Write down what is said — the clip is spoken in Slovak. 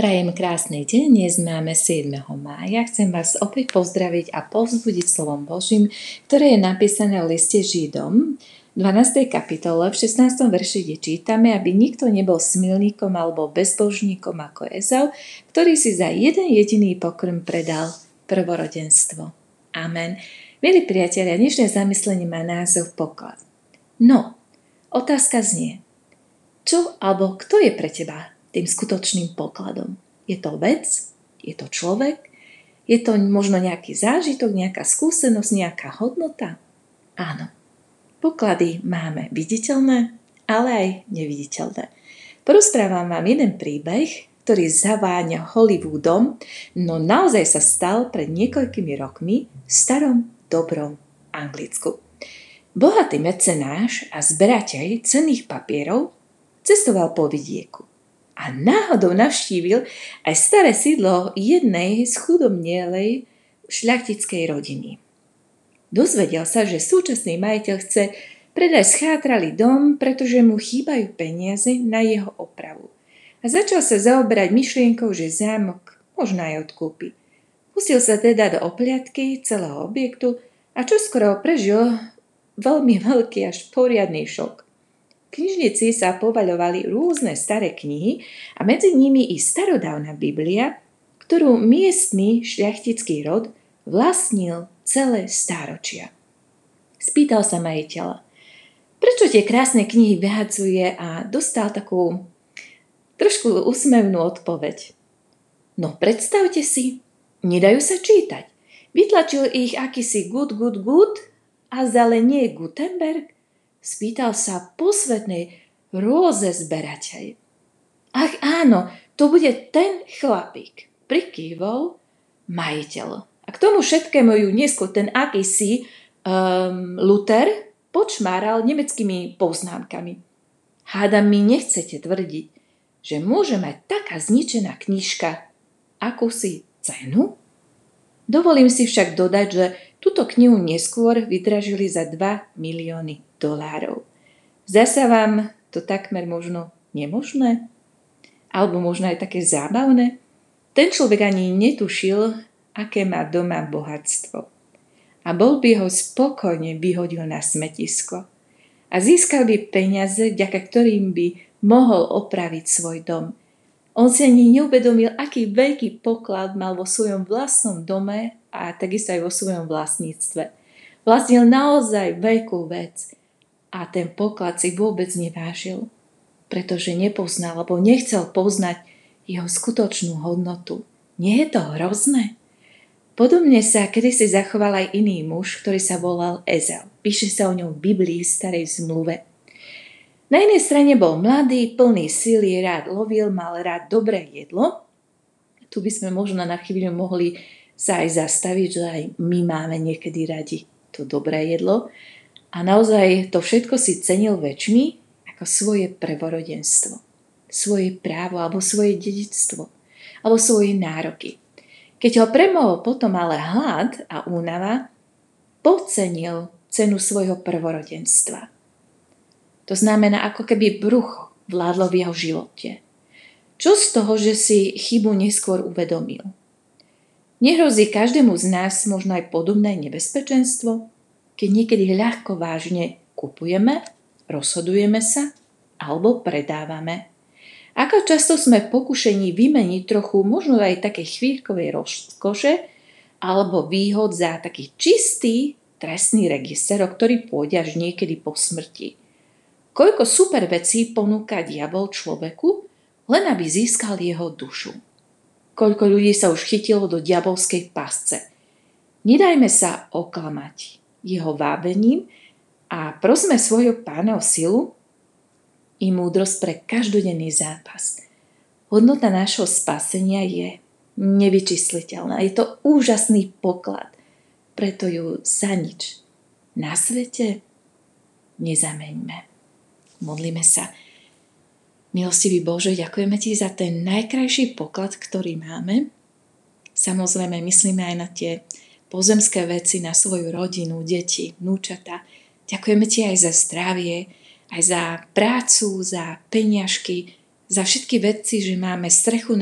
Prajem krásny deň, dnes máme 7. mája. Chcem vás opäť pozdraviť a povzbudiť slovom Božím, ktoré je napísané v liste Židom, 12. kapitole, v 16. verši, čítame, aby nikto nebol smilníkom alebo bezbožníkom ako Ezau, ktorý si za jeden jediný pokrm predal prvorodenstvo. Amen. Milí priatelia, dnešné zamyslenie má názov poklad. No, otázka znie, čo alebo kto je pre teba tým skutočným pokladom. Je to vec, je to človek, je to možno nejaký zážitok, nejaká skúsenosť, nejaká hodnota? Áno. Poklady máme viditeľné, ale aj neviditeľné. Porozprávam vám jeden príbeh, ktorý zaváňa Hollywoodom, no naozaj sa stal pred niekoľkými rokmi v starom dobrom Anglicku. Bohatý mecenáš a zberateľ cenných papierov cestoval po vidieku a náhodou navštívil aj staré sídlo jednej z chudobnielej šľachtickej rodiny. Dozvedel sa, že súčasný majiteľ chce predať schátralý dom, pretože mu chýbajú peniaze na jeho opravu. A začal sa zaoberať myšlienkou, že zámok možno aj odkúpi. Pustil sa teda do opliadky celého objektu a čoskoro prežil veľmi veľký až poriadny šok knižnici sa povaľovali rôzne staré knihy a medzi nimi i starodávna Biblia, ktorú miestny šľachtický rod vlastnil celé stáročia. Spýtal sa majiteľa, prečo tie krásne knihy vyhadzuje a dostal takú trošku úsmevnú odpoveď. No predstavte si, nedajú sa čítať. Vytlačil ich akýsi good, good, good a zalenie Gutenberg – Spýtal sa posvetnej róze zberateľ. Ach áno, to bude ten chlapík, prikývol majiteľ. A k tomu všetkému ju neskôr ten akýsi um, Luther počmáral nemeckými poznámkami. Háda mi nechcete tvrdiť, že môže mať taká zničená knižka akúsi cenu? Dovolím si však dodať, že túto knihu neskôr vydražili za 2 milióny dolárov. Zdá sa vám to takmer možno nemožné? Alebo možno aj také zábavné? Ten človek ani netušil, aké má doma bohatstvo. A bol by ho spokojne vyhodil na smetisko. A získal by peniaze, vďaka ktorým by mohol opraviť svoj dom. On si ani neuvedomil, aký veľký poklad mal vo svojom vlastnom dome a takisto aj vo svojom vlastníctve. Vlastnil naozaj veľkú vec a ten poklad si vôbec nevážil, pretože nepoznal alebo nechcel poznať jeho skutočnú hodnotu. Nie je to hrozné? Podobne sa kedysi zachoval aj iný muž, ktorý sa volal Ezel. Píše sa o ňom v Biblii v starej zmluve. Na jednej strane bol mladý, plný síly, rád lovil, mal rád dobré jedlo. Tu by sme možno na chvíľu mohli sa aj zastaviť, že aj my máme niekedy radi to dobré jedlo. A naozaj to všetko si cenil väčšmi ako svoje prevorodenstvo, svoje právo alebo svoje dedictvo, alebo svoje nároky. Keď ho premohol potom ale hlad a únava, podcenil cenu svojho prvorodenstva. To znamená, ako keby brucho vládlo v jeho živote. Čo z toho, že si chybu neskôr uvedomil? Nehrozí každému z nás možno aj podobné nebezpečenstvo? Keď niekedy ľahko vážne kupujeme, rozhodujeme sa alebo predávame. Ako často sme pokušení vymeniť trochu možno aj také chvíľkovej rozkoše alebo výhod za taký čistý trestný register, o ktorý pôjde až niekedy po smrti. Koľko super vecí ponúka diabol človeku, len aby získal jeho dušu. Koľko ľudí sa už chytilo do diabolskej pasce. Nedajme sa oklamať jeho vábením a prosme svojho pána o silu i múdrosť pre každodenný zápas. Hodnota nášho spasenia je nevyčísliteľná. Je to úžasný poklad. Preto ju za nič na svete nezameňme. Modlíme sa. Milostivý Bože, ďakujeme Ti za ten najkrajší poklad, ktorý máme. Samozrejme, myslíme aj na tie pozemské veci na svoju rodinu, deti, vnúčata. Ďakujeme ti aj za zdravie, aj za prácu, za peniažky, za všetky veci, že máme strechu